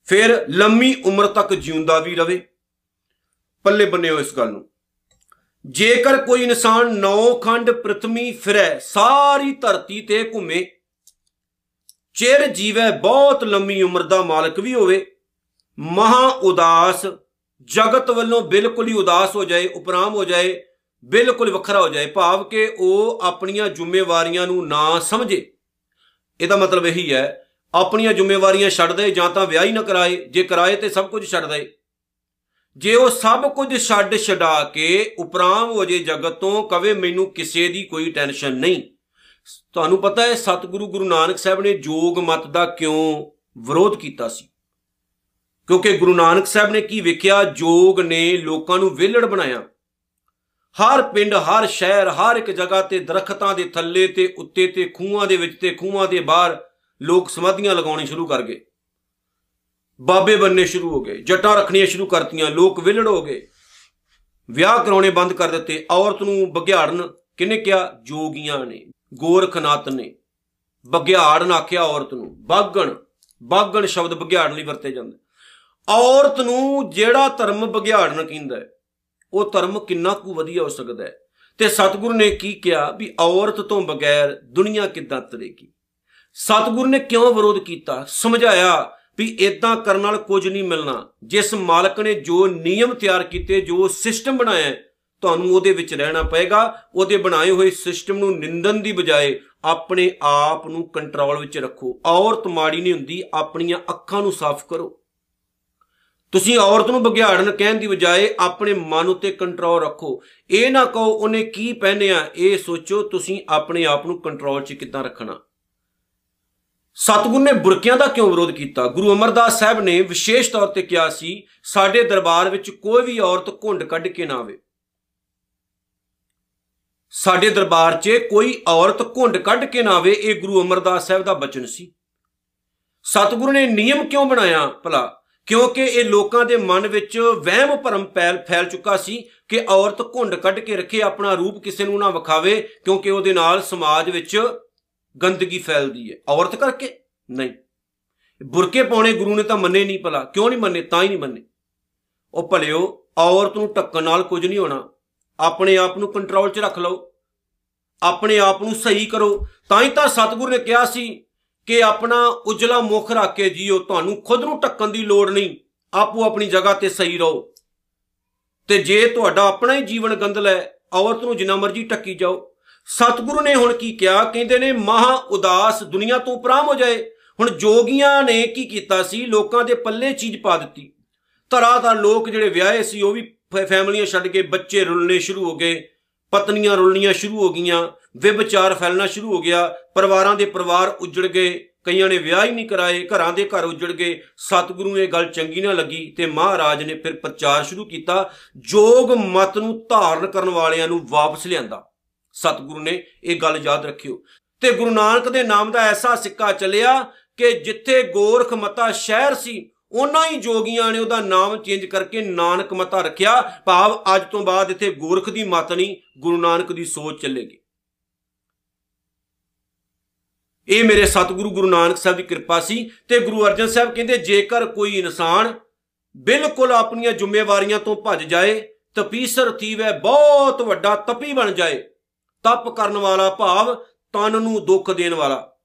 ਫਿਰ ਲੰਮੀ ਉਮਰ ਤੱਕ ਜਿਉਂਦਾ ਵੀ ਰਵੇ। ਪੱਲੇ ਬੰਨਿਓ ਇਸ ਗੱਲ ਨੂੰ। ਜੇਕਰ ਕੋਈ ਇਨਸਾਨ ਨੌ ਖੰਡ ਪ੍ਰਥਮੀ ਫਿਰੈ, ਸਾਰੀ ਧਰਤੀ ਤੇ ਘੁੰਮੇ। ਚਿਰ ਜੀਵੈ ਬਹੁਤ ਲੰਮੀ ਉਮਰ ਦਾ ਮਾਲਕ ਵੀ ਹੋਵੇ। ਮਹਾ ਉਦਾਸ, ਜਗਤ ਵੱਲੋਂ ਬਿਲਕੁਲ ਹੀ ਉਦਾਸ ਹੋ ਜਾਏ, ਉਪਰਾਮ ਹੋ ਜਾਏ, ਬਿਲਕੁਲ ਵੱਖਰਾ ਹੋ ਜਾਏ, ਭਾਵ ਕਿ ਉਹ ਆਪਣੀਆਂ ਜ਼ਿੰਮੇਵਾਰੀਆਂ ਨੂੰ ਨਾ ਸਮਝੇ। ਇਹਦਾ ਮਤਲਬ ਇਹੀ ਹੈ, ਆਪਣੀਆਂ ਜ਼ਿੰਮੇਵਾਰੀਆਂ ਛੱਡ ਦੇ ਜਾਂ ਤਾਂ ਵਿਆਹ ਹੀ ਨਾ ਕਰਾਏ, ਜੇ ਕਰਾਏ ਤੇ ਸਭ ਕੁਝ ਛੱਡ ਦੇ। ਜੇ ਉਹ ਸਭ ਕੁਝ ਛੱਡ ਛਡਾ ਕੇ ਉਪਰਾਮ ਹੋ ਜੇ ਜਗਤ ਤੋਂ, ਕਵੇ ਮੈਨੂੰ ਕਿਸੇ ਦੀ ਕੋਈ ਟੈਨਸ਼ਨ ਨਹੀਂ। ਤੁਹਾਨੂੰ ਪਤਾ ਹੈ, ਸਤਿਗੁਰੂ ਗੁਰੂ ਨਾਨਕ ਸਾਹਿਬ ਨੇ ਜੋਗ ਮਤ ਦਾ ਕਿਉਂ ਵਿਰੋਧ ਕੀਤਾ ਸੀ? ਕਿਉਂਕਿ ਗੁਰੂ ਨਾਨਕ ਸਾਹਿਬ ਨੇ ਕੀ ਵੇਖਿਆ? ਜੋਗ ਨੇ ਲੋਕਾਂ ਨੂੰ ਵਿਹਲੜ ਬਣਾਇਆ। ਹਰ ਪਿੰਡ, ਹਰ ਸ਼ਹਿਰ, ਹਰ ਇੱਕ ਜਗ੍ਹਾ ਤੇ ਦਰਖਤਾਂ ਦੇ ਥੱਲੇ ਤੇ ਉੱਤੇ ਤੇ ਖੂਹਾਂ ਦੇ ਵਿੱਚ ਤੇ ਖੂਹਾਂ ਦੇ ਬਾਹਰ ਲੋਕ ਸਮਾਧੀਆਂ ਲਗਾਉਣੀ ਸ਼ੁਰੂ ਕਰ ਗਏ। ਬਾਬੇ ਬੰਨੇ ਸ਼ੁਰੂ ਹੋ ਗਏ, ਜੱਟਾਂ ਰੱਖਣੀਆਂ ਸ਼ੁਰੂ ਕਰਤੀਆਂ, ਲੋਕ ਵਿਲੜ ਹੋ ਗਏ। ਵਿਆਹ ਕਰਾਉਣੇ ਬੰਦ ਕਰ ਦਿੱਤੇ, ਔਰਤ ਨੂੰ ਬਗਿਆੜਨ ਕਿਨੇ ਕਿਹਾ? ਜੋਗੀਆਂ ਨੇ, ਗੋਰਖਨਾਥ ਨੇ। ਬਗਿਆੜਨ ਆਖਿਆ ਔਰਤ ਨੂੰ ਬਾਗਣ ਬਾਗਣ ਸ਼ਬਦ ਬਗਿਆੜਨ ਲਈ ਵਰਤੇ ਜਾਂਦੇ। ਔਰਤ ਨੂੰ ਜਿਹੜਾ ਧਰਮ ਬਗਿਆੜਨ ਕਹਿੰਦਾ ਹੈ ਉਹ ਧਰਮ ਕਿੰਨਾ ਕੁ ਵਧੀਆ ਹੋ ਸਕਦਾ ਹੈ। ਤੇ ਸਤਿਗੁਰੂ ਨੇ ਕੀ ਕਿਹਾ ਵੀ ਔਰਤ ਤੋਂ ਬਗੈਰ ਦੁਨੀਆ ਕਿੱਦਾਂ ਤਰੇਗੀ? ਸਤਿਗੁਰੂ ਨੇ ਕਿਉਂ ਵਿਰੋਧ ਕੀਤਾ? ਸਮਝਾਇਆ ਵੀ ਇਦਾਂ ਕਰਨ ਨਾਲ ਕੁਝ ਨਹੀਂ ਮਿਲਣਾ। ਜਿਸ ਮਾਲਕ ਨੇ ਜੋ ਨਿਯਮ ਤਿਆਰ ਕੀਤੇ, ਜੋ ਸਿਸਟਮ ਬਣਾਇਆ, ਤੁਹਾਨੂੰ ਉਹਦੇ ਵਿੱਚ ਰਹਿਣਾ ਪਏਗਾ। ਉਹਦੇ ਬਣਾਏ ਹੋਏ ਸਿਸਟਮ ਨੂੰ ਨਿੰਦਨ ਦੀ ਬਜਾਏ ਆਪਣੇ ਆਪ ਨੂੰ ਕੰਟਰੋਲ ਵਿੱਚ ਰੱਖੋ। ਔਰਤ ਮਾੜੀ ਨਹੀਂ ਹੁੰਦੀ, ਆਪਣੀਆਂ ਅੱਖਾਂ ਨੂੰ ਸਾਫ਼ ਕਰੋ। ਤੁਸੀਂ ਔਰਤ ਨੂੰ ਬਗਿਆੜਨ ਕਹਿਣ ਦੀ ਬਜਾਏ ਆਪਣੇ ਮਨ ਉੱਤੇ ਕੰਟਰੋਲ ਰੱਖੋ। ਇਹ ਨਾ ਕਹੋ, ਉਹਨੇ ਕੀ ਪਹਿਨਿਆ, ਇਹ ਸੋਚੋ, ਤੁਸੀਂ ਆਪਣੇ ਆਪ ਨੂੰ ਕੰਟਰੋਲ 'ਚ ਕਿੱਦਾਂ ਰੱਖਣਾ। ਸਤਗੁਰ ਨੇ ਬੁਰਕਿਆਂ ਦਾ ਕਿਉਂ ਵਿਰੋਧ ਕੀਤਾ? ਗੁਰੂ ਅਮਰਦਾਸ ਸਾਹਿਬ ਨੇ ਵਿਸ਼ੇਸ਼ ਤੌਰ ਤੇ ਕਿਹਾ ਸੀ, ਸਾਡੇ ਦਰਬਾਰ ਵਿੱਚ ਕੋਈ ਵੀ ਔਰਤ ਘੁੰਡ ਕੱਢ ਕੇ ਨਾ ਆਵੇ। ਸਾਡੇ ਦਰਬਾਰ 'ਚ ਕੋਈ ਔਰਤ ਘੁੰਡ ਕੱਢ ਕੇ ਨਾ ਆਵੇ, ਇਹ ਗੁਰੂ ਅਮਰਦਾਸ ਸਾਹਿਬ ਦਾ ਬਚਨ ਸੀ। ਸਤਗੁਰੂ ਨੇ ਨਿਯਮ ਕਿਉਂ ਬਣਾਇਆ? ਭਲਾ ਕਿਉਂਕਿ ਇਹ ਲੋਕਾਂ ਦੇ ਮਨ ਵਿੱਚ ਵਹਿਮ ਭਰਮ ਫੈਲ ਚੁੱਕਾ ਸੀ ਕਿ ਔਰਤ ਘੁੰਡ ਕੱਢ ਕੇ ਰੱਖੇ ਆਪਣਾ ਰੂਪ ਕਿਸੇ ਨੂੰ ਨਾ ਵਿਖਾਵੇ, ਕਿਉਂਕਿ ਉਹਦੇ ਨਾਲ ਸਮਾਜ ਵਿੱਚ ਗੰਦਗੀ ਫੈਲਦੀ ਹੈ। ਔਰਤ ਕਰਕੇ? ਨਹੀਂ। ਬੁਰਕੇ ਪਾਉਣੇ ਗੁਰੂ ਨੇ ਤਾਂ ਮੰਨੇ ਨਹੀਂ ਭਲਾ। ਕਿਉਂ ਨਹੀਂ ਮੰਨੇ? ਤਾਂ ਹੀ ਨਹੀਂ ਮੰਨੇ। ਉਹ ਭਲਿਓ, ਔਰਤ ਨੂੰ ਢੱਕਣ ਨਾਲ ਕੁਝ ਨਹੀਂ ਹੋਣਾ। ਆਪਣੇ ਆਪ ਨੂੰ ਕੰਟਰੋਲ 'ਚ ਰੱਖ ਲਓ। ਆਪਣੇ ਆਪ ਨੂੰ ਸਹੀ ਕਰੋ। ਤਾਂ ਹੀ ਤਾਂ ਸਤਿਗੁਰ ਨੇ ਕਿਹਾ ਸੀ ਕਿ ਆਪਣਾ ਉਜਲਾ ਮੁਖ ਰੱਖ ਕੇ ਜੀਓ, ਤੁਹਾਨੂੰ ਖੁਦ ਨੂੰ ਟੱਕਣ ਦੀ ਲੋੜ ਨਹੀਂ। ਆਪੋ ਆਪਣੀ ਜਗ੍ਹਾ ਤੇ ਸਹੀ ਰਹੋ। ਤੇ ਜੇ ਤੁਹਾਡਾ ਆਪਣਾ ਹੀ ਜੀਵਨ ਗੰਦਲ ਹੈ ਔਰਤ ਨੂੰ ਜਿੰਨਾ ਮਰਜ਼ੀ ਟੱਕੀ ਜਾਓ। ਸਤਿਗੁਰੂ ਨੇ ਹੁਣ ਕੀ ਕਿਹਾ? ਕਹਿੰਦੇ ਨੇ, ਮਹਾ ਉਦਾਸ ਦੁਨੀਆ ਤੋਂ ਉਪਰਾਮ ਹੋ ਜਾਏ। ਹੁਣ ਜੋਗੀਆਂ ਨੇ ਕੀ ਕੀਤਾ ਸੀ? ਲੋਕਾਂ ਦੇ ਪੱਲੇ ਚੀਜ਼ ਪਾ ਦਿੱਤੀ। ਧਰਾ ਦਾ ਲੋਕ ਜਿਹੜੇ ਵਿਆਹੇ ਸੀ, ਉਹ ਵੀ ਫੈਮਲੀਆਂ ਛੱਡ ਕੇ ਬੱਚੇ ਰੁਲਣੇ ਸ਼ੁਰੂ ਹੋ ਗਏ। ਪਤਨੀਆਂ ਰੁਲਣੀਆਂ ਸ਼ੁਰੂ ਹੋ ਗਈਆਂ, ਵਿਭਚਾਰ ਫੈਲਣਾ ਸ਼ੁਰੂ ਹੋ ਗਿਆ, ਪਰਿਵਾਰਾਂ ਦੇ ਪਰਿਵਾਰ ਉਜੜ ਗਏ, ਕਈਆਂ ਨੇ ਵਿਆਹ ਹੀ ਨਹੀਂ ਕਰਾਏ, ਘਰਾਂ ਦੇ ਘਰ ਉਜੜ ਗਏ, ਸਤਿਗੁਰੂ ਨੂੰ ਇਹ ਗੱਲ ਚੰਗੀ ਨਾ ਲੱਗੀ ਤੇ ਮਹਾਰਾਜ ਨੇ ਫਿਰ ਪ੍ਰਚਾਰ ਸ਼ੁਰੂ ਕੀਤਾ, ਜੋਗ ਮਤ ਨੂੰ ਧਾਰਨ ਕਰਨ ਵਾਲਿਆਂ ਨੂੰ ਵਾਪਸ ਲਿਆਂਦਾ। ਸਤਿਗੁਰੂ ਨੇ ਇਹ ਗੱਲ ਯਾਦ ਰੱਖਿਓ। ਤੇ ਗੁਰੂ ਨਾਨਕ ਦੇ ਨਾਮ ਦਾ ਐਸਾ ਸਿੱਕਾ ਚੱਲਿਆ ਕਿ ਜਿੱਥੇ ਗੋਰਖ ਮਤਾ ਸ਼ਹਿਰ ਸੀ ਉਹਨਾਂ ਹੀ ਜੋਗੀਆਂ ਨੇ ਉਹਦਾ ਨਾਮ ਚੇਂਜ ਕਰਕੇ ਨਾਨਕ ਮਤਾ ਰੱਖਿਆ। ਭਾਵ ਅੱਜ ਤੋਂ ਬਾਅਦ ਇੱਥੇ ਗੋਰਖ ਦੀ ਮਤ ਨਹੀਂ, ਗੁਰੂ ਨਾਨਕ ਦੀ ਸੋਚ ਚੱਲੇਗੀ। ਇਹ ਮੇਰੇ ਸਤਿਗੁਰੂ ਗੁਰੂ ਨਾਨਕ ਸਾਹਿਬ ਦੀ ਕਿਰਪਾ ਸੀ ਤੇ ਗੁਰੂ ਅਰਜਨ ਸਾਹਿਬ ਕਹਿੰਦੇ, ਜੇਕਰ ਕੋਈ ਇਨਸਾਨ ਬਿਲਕੁਲ ਆਪਣੀਆਂ ਜ਼ਿੰਮੇਵਾਰੀਆਂ ਤੋਂ ਭੱਜ ਜਾਏ, ਤਪੀਸਰ ਥੀਵੇ, ਬਹੁਤ ਵੱਡਾ ਤਪੀ ਬਣ ਜਾਏ, ਤਪ ਕਰਨ ਵਾਲਾ ਭਾਵ ਤਨ ਨੂੰ ਦੁੱਖ ਦੇਣ ਵਾਲਾ।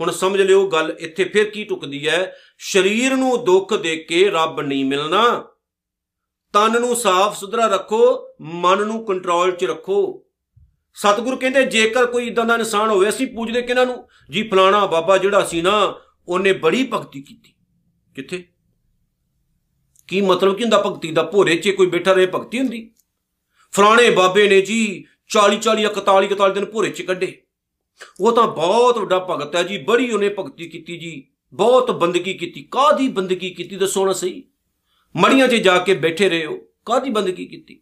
ਹੁਣ ਸਮਝ ਲਿਓ ਗੱਲ ਇੱਥੇ ਫਿਰ ਕੀ ਟੁਕਦੀ ਹੈ? ਸਰੀਰ ਨੂੰ ਦੁੱਖ ਦੇ ਕੇ ਰੱਬ ਨਹੀਂ ਮਿਲਣਾ। ਤਨ ਨੂੰ ਸਾਫ਼ ਸੁਧਰਾ ਰੱਖੋ, ਮਨ ਨੂੰ ਕੰਟਰੋਲ 'ਚ ਰੱਖੋ। ਸਤਿਗੁਰ ਕਹਿੰਦੇ, ਜੇਕਰ ਕੋਈ ਇਦਾਂ ਦਾ ਇਨਸਾਨ ਹੋਵੇ, ਅਸੀਂ ਪੁੱਛਦੇ ਕਿਹਨਾਂ ਨੂੰ? ਜੀ, ਫਲਾਣਾ ਬਾਬਾ ਜਿਹੜਾ ਸੀ ਨਾ, ਉਹਨੇ ਬੜੀ ਭਗਤੀ ਕੀਤੀ। ਕਿੱਥੇ? ਕੀ ਮਤਲਬ ਕੀ ਹੁੰਦਾ ਭਗਤੀ ਦਾ? ਭੋਰੇ 'ਚ ਕੋਈ ਬੈਠਾ ਰਹੇ ਭਗਤੀ ਹੁੰਦੀ? ਫਲਾਣੇ ਬਾਬੇ ਨੇ ਜੀ 40 40 41 41 ਦਿਨ ਭੋਰੇ 'ਚ ਕੱਢੇ। ਉਹ ਤਾਂ ਬਹੁਤ ਵੱਡਾ ਭਗਤ ਹੈ ਜੀ, ਬੜੀ ਉਹਨੇ ਭਗਤੀ ਕੀਤੀ ਜੀ। ਬਹੁਤ ਬੰਦਗੀ ਕੀਤੀ। ਕਾਦੀ ਬੰਦਗੀ ਕੀਤੀ ਦੱਸੋ ਨਾ ਸਹੀ? ਮੜੀਆਂ 'ਚ ਜਾ ਕੇ ਬੈਠੇ ਰਹੇ ਹੋ ਕਾਦੀ ਬੰਦਗੀ ਕੀਤੀ?